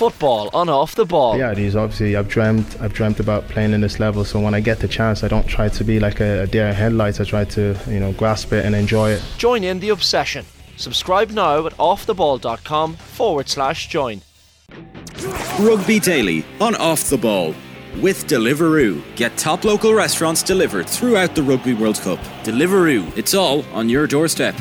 football on off the ball. Yeah, these obviously I've dreamt I've dreamt about playing in this level. So when I get the chance, I don't try to be like a, a deer in headlights. I try to you know grasp it and enjoy it. Join in the obsession. Subscribe now at offtheball.com forward slash join. Rugby Daily on Off the Ball with Deliveroo. Get top local restaurants delivered throughout the Rugby World Cup. Deliveroo, it's all on your doorstep.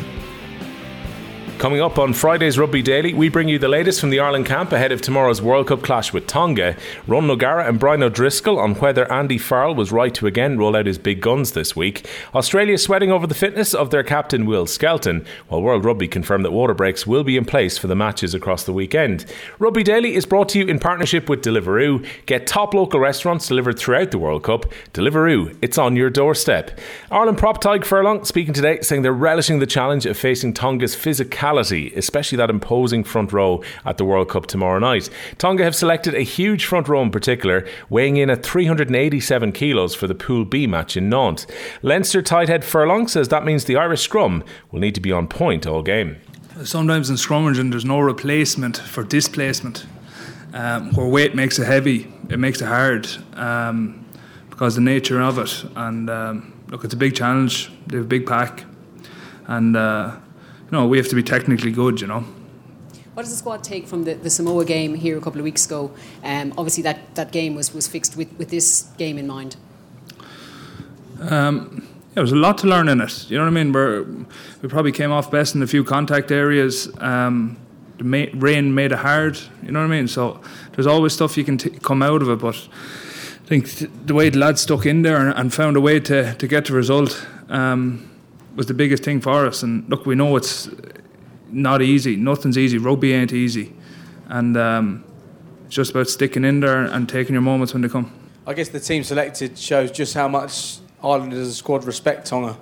Coming up on Friday's Rugby Daily, we bring you the latest from the Ireland camp ahead of tomorrow's World Cup clash with Tonga. Ron O'Gara and Brian O'Driscoll on whether Andy Farrell was right to again roll out his big guns this week. Australia sweating over the fitness of their captain Will Skelton, while World Rugby confirmed that water breaks will be in place for the matches across the weekend. Rugby Daily is brought to you in partnership with Deliveroo. Get top local restaurants delivered throughout the World Cup. Deliveroo, it's on your doorstep. Ireland prop Tadhg Furlong speaking today, saying they're relishing the challenge of facing Tonga's especially that imposing front row at the World Cup tomorrow night. Tonga have selected a huge front row in particular, weighing in at 387 kilos for the Pool B match in Nantes. Leinster tight head Furlong says that means the Irish scrum will need to be on point all game. Sometimes in scrummaging, there's no replacement for displacement. Um, where weight makes it heavy, it makes it hard um, because the nature of it. And um, look, it's a big challenge. They have a big pack, and uh, know, we have to be technically good, you know. What does the squad take from the, the Samoa game here a couple of weeks ago? Um, obviously, that, that game was, was fixed with, with this game in mind. Um, yeah, there was a lot to learn in it. You know what I mean? We're, we probably came off best in a few contact areas. Um, the ma- rain made it hard. You know what I mean? So there's always stuff you can t- come out of it, but I think th- the way the lads stuck in there and, and, found a way to, to get the result. Um, was the biggest thing for us. And look, we know it's not easy. Nothing's easy. Rugby ain't easy, and um, it's just about sticking in there and taking your moments when they come. I guess the team selected shows just how much Ireland as a squad respect Tonga.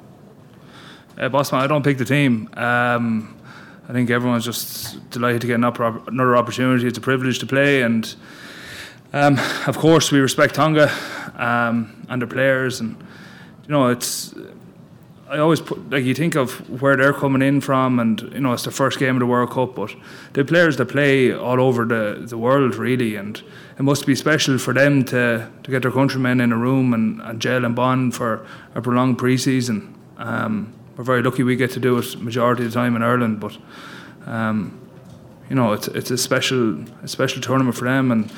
Uh, Bossman, I don't pick the team. Um, I think everyone's just delighted to get another opportunity. It's a privilege to play, and um, of course we respect Tonga um, and their players, and you know it's I always put like you think of where they're coming in from, and you know it's the first game of the World Cup, but the players that play all over the, the world really, and it must be special for them to, to get their countrymen in a room and, and gel and bond for a prolonged pre-season. Um, we're very lucky we get to do it majority of the time in Ireland, but um, you know it's it's a special a special tournament for them and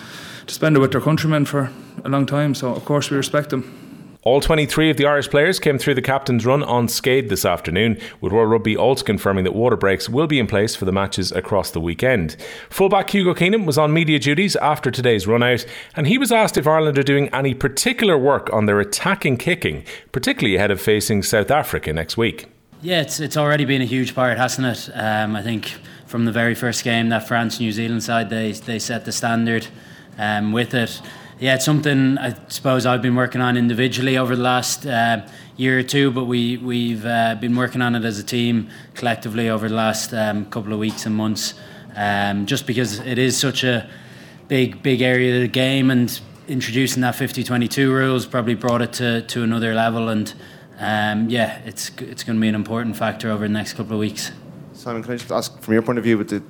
to spend it with their countrymen for a long time. So of course we respect them. All 23 of the Irish players came through the captain's run unscathed this afternoon, with World Rugby also confirming that water breaks will be in place for the matches across the weekend. Fullback Hugo Keenan was on media duties after today's run out, and he was asked if Ireland are doing any particular work on their attacking kicking, particularly ahead of facing South Africa next week. Yeah, it's, it's already been a huge part, hasn't it? Um, I think from the very first game, that France New Zealand side, they, they set the standard um, with it yeah, it's something I suppose I've been working on individually over the last uh, year or two, but we we've uh, been working on it as a team collectively over the last um, couple of weeks and months. Um, just because it is such a big big area of the game, and introducing that 50-22 rules probably brought it to, to another level. And um, yeah, it's it's going to be an important factor over the next couple of weeks. Simon, can I just ask from your point of view, with the,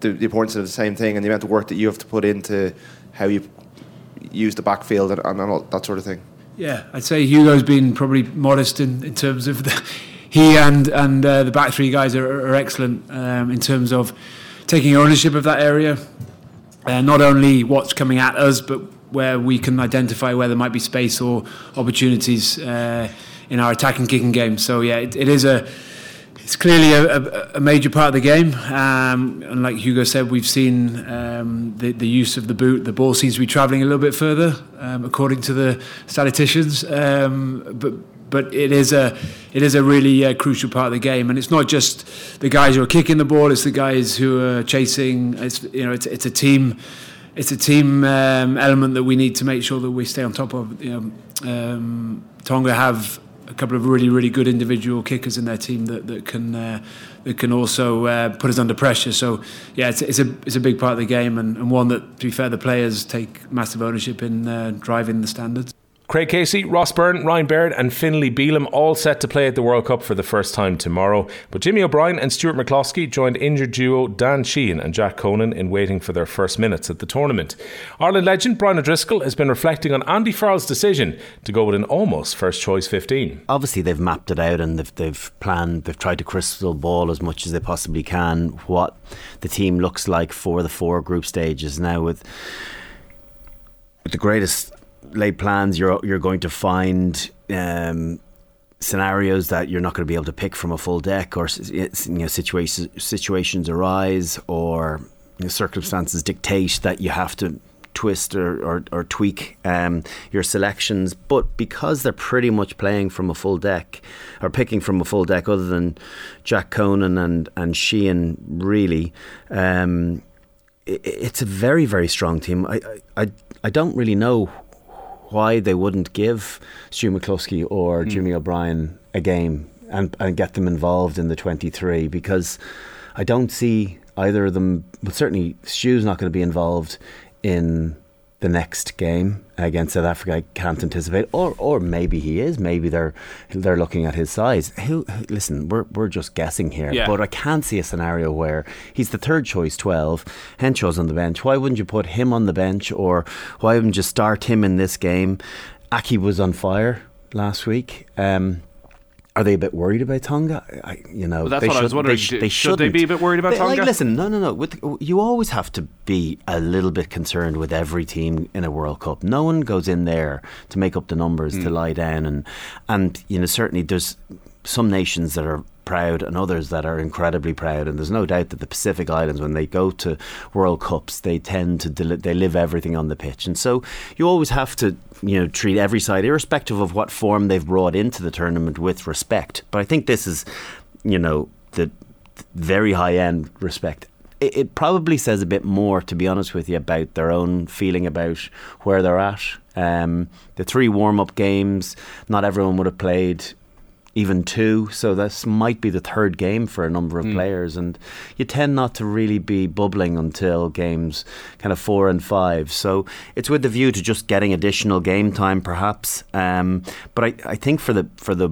the, the importance of the same thing and the amount of work that you have to put into how you use the backfield and, and all, that sort of thing? Yeah, I'd say Hugo's been probably modest in, in terms of the, he and and uh, the back three guys are, are excellent um, in terms of taking ownership of that area. Uh, not only what's coming at us, but where we can identify where there might be space or opportunities uh, in our attacking kicking game. So yeah, it, it is a it's clearly a, a, a, major part of the game. Um, and like Hugo said, we've seen um, the, the, use of the boot. The ball seems to be travelling a little bit further, um, according to the statisticians. Um, but but it is a it is a really uh, crucial part of the game, and it's not just the guys who are kicking the ball; it's the guys who are chasing. It's you know it's it's a team. It's a team um, element that we need to make sure that we stay on top of. You know, um, Tonga have a couple of really really good individual kickers in their team that that can uh, that can also uh, put us under pressure. So yeah, it's, it's a it's a big part of the game and, and one that to be fair the players take massive ownership in uh, driving the standards. Craig Casey, Ross Byrne, Ryan Baird, and Finlay Bealham all set to play at the World Cup for the first time tomorrow. But Jimmy O'Brien and Stuart McCloskey joined injured duo Dan Sheehan and Jack Conan in waiting for their first minutes at the tournament. Ireland legend Brian O'Driscoll has been reflecting on Andy Farrell's decision to go with an almost first choice 15. Obviously, they've mapped it out and they've, they've planned, they've tried to crystal ball as much as they possibly can what the team looks like for the four group stages. Now, with, with the greatest laid plans, you're you're going to find um, scenarios that you're not going to be able to pick from a full deck, or you know, situations situations arise, or you know, circumstances dictate that you have to twist or, or, or tweak um, your selections. But because they're pretty much playing from a full deck or picking from a full deck, other than Jack Conan and and Sheehan, really. Um, it's a very, very strong team. I, I, I don't really know why they wouldn't give Stu McCloskey or mm. Jimmy O'Brien a game and, and get them involved in the 23 because I don't see either of them, but certainly Stu's not going to be involved in the next game against South Africa. I can't anticipate, or or maybe he is. Maybe they're they're looking at his size. Who, listen, we're we're just guessing here, yeah. but I can't see a scenario where he's the third choice twelve. Henshaw's on the bench. Why wouldn't you put him on the bench, or why wouldn't you start him in this game? Aki was on fire last week. Um, are they a bit worried about Tonga? I, you know, well, that's what I was wondering. They, sh- they should they be a bit worried about they, Tonga? Like, listen, no, no, no. With, you always have to be a little bit concerned with every team in a World Cup. No one goes in there to make up the numbers mm. to lie down, and and you know certainly there's some nations that are proud and others that are incredibly proud. And there's no doubt that the Pacific Islands, when they go to World Cups, they tend to deli- they live everything on the pitch. And so you always have to you know treat every side, irrespective of what form they've brought into the tournament, with respect. But I think this is you know the very high end respect it, probably says a bit more, to be honest with you, about their own feeling about where they're at. Um, the three warm up games, not everyone would have played even two. So this might be the third game for a number of mm. players, and you tend not to really be bubbling until games kind of four and five. So it's with the view to just getting additional game time, perhaps. Um, but I, I think for the for the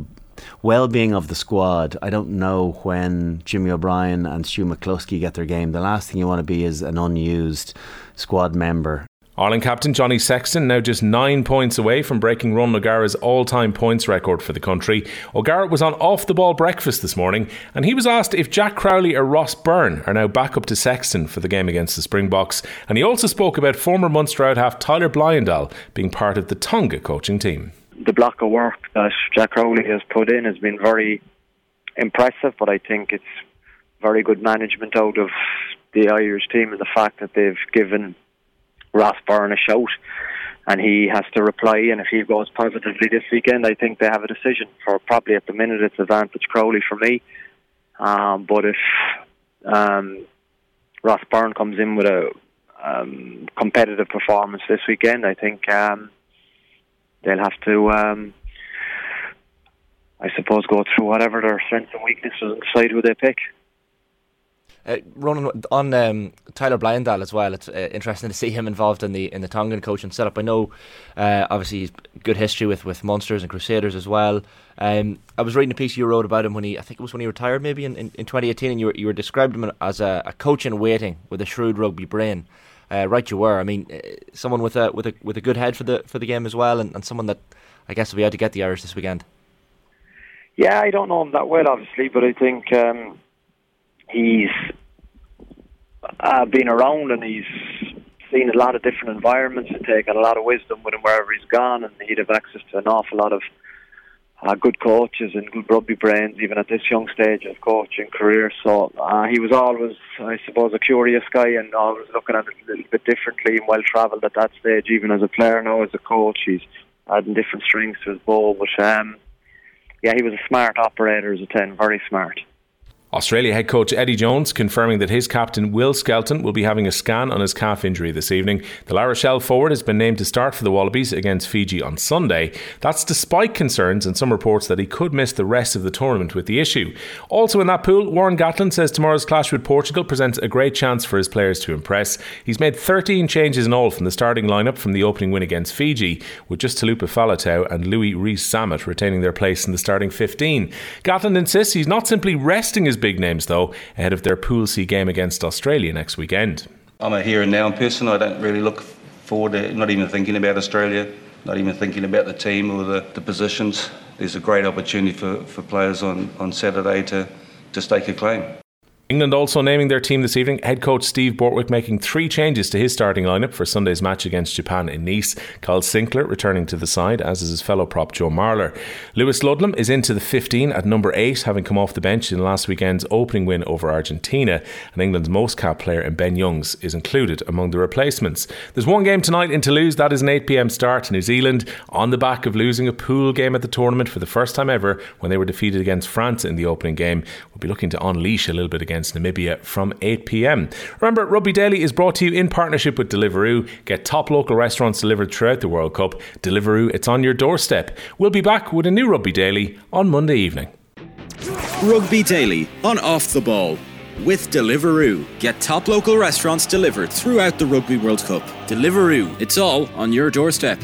well-being of the squad. I don't know when Jimmy O'Brien and Stu McCloskey get their game. The last thing you want to be is an unused squad member Ireland captain Johnny Sexton now just nine points away from breaking Ron O'Gara's all time points record for the country. O'Gara was on off the ball breakfast this morning and he was asked if Jack Crowley or Ross Byrne are now back up to Sexton for the game against the Springboks. And he also spoke about former Munster out half Tyler Bleyendaal being part of the Tonga coaching team. The block of work that Jack Crowley has put in has been very impressive, but I think it's very good management out of the Irish team and the fact that they've given Ross Byrne a shout and he has to reply. And if he goes positively this weekend, I think they have a decision. For probably at the minute, it's advantage Crowley for me. Um, but if um, Ross Byrne comes in with a um, competitive performance this weekend, I think um, they'll have to, um, I suppose, go through whatever their strengths and weaknesses and decide who they pick. Uh, running on um, Tyler Bleyendaal as well. It's uh, interesting to see him involved in the in the Tongan coaching setup. I know, uh, obviously, he's good history with with Munsters and Crusaders as well. Um, I was reading a piece you wrote about him when he, I think it was when he retired, maybe in, in, in 2018, and you were, you were described him as a, a coach in waiting with a shrewd rugby brain. Uh, right, you were. I mean, uh, someone with a with a with a good head for the for the game as well, and, and someone that I guess will be able to get the Irish this weekend. Yeah, I don't know him that well, obviously, but I think um, he's uh, been around and he's seen a lot of different environments and taken a lot of wisdom with him wherever he's gone, and he'd have access to an awful lot of uh, good coaches and good rugby brains, even at this young stage of coaching career. So uh, he was always, I suppose, a curious guy and always looking at it a little bit differently and well travelled at that stage, even as a player now as a coach. He's adding different strings to his bow, but um, yeah, he was a smart operator as a ten, very smart. Australia head coach Eddie Jones confirming that his captain Will Skelton will be having a scan on his calf injury this evening. The La Rochelle forward has been named to start for the Wallabies against Fiji on Sunday. That's despite concerns and some reports that he could miss the rest of the tournament with the issue. Also in that pool, Warren Gatland says tomorrow's clash with Portugal presents a great chance for his players to impress. He's made 13 changes in all from the starting lineup from the opening win against Fiji, with just Taulupe Faletau and Louis Rees-Zammit retaining their place in the starting 15. Gatland insists he's not simply resting his big names, though, ahead of their Pool C game against Australia next weekend. I'm a here and now person. I don't really look forward to not even thinking about Australia, not even thinking about the team or the, the positions. There's a great opportunity for, for players on, on Saturday to, to stake a claim. England also naming their team this evening. Head coach Steve Borthwick making three changes to his starting lineup for Sunday's match against Japan in Nice. Kyle Sinckler returning to the side, as is his fellow prop Joe Marler. Lewis Ludlam is into the 15 at number 8, having come off the bench in last weekend's opening win over Argentina. And England's most capped player in Ben Youngs is included among the replacements. There's one game tonight in Toulouse. That is an 8pm start New Zealand on the back of losing a pool game at the tournament for the first time ever when they were defeated against France in the opening game. We'll be looking to unleash a little bit again against Namibia from 8 pm. Remember, Rugby Daily is brought to you in partnership with Deliveroo. Get top local restaurants delivered throughout the World Cup. Deliveroo, it's on your doorstep. We'll be back with a new Rugby Daily on Monday evening. Rugby Daily on Off the Ball. With Deliveroo, get top local restaurants delivered throughout the Rugby World Cup. Deliveroo, it's all on your doorstep.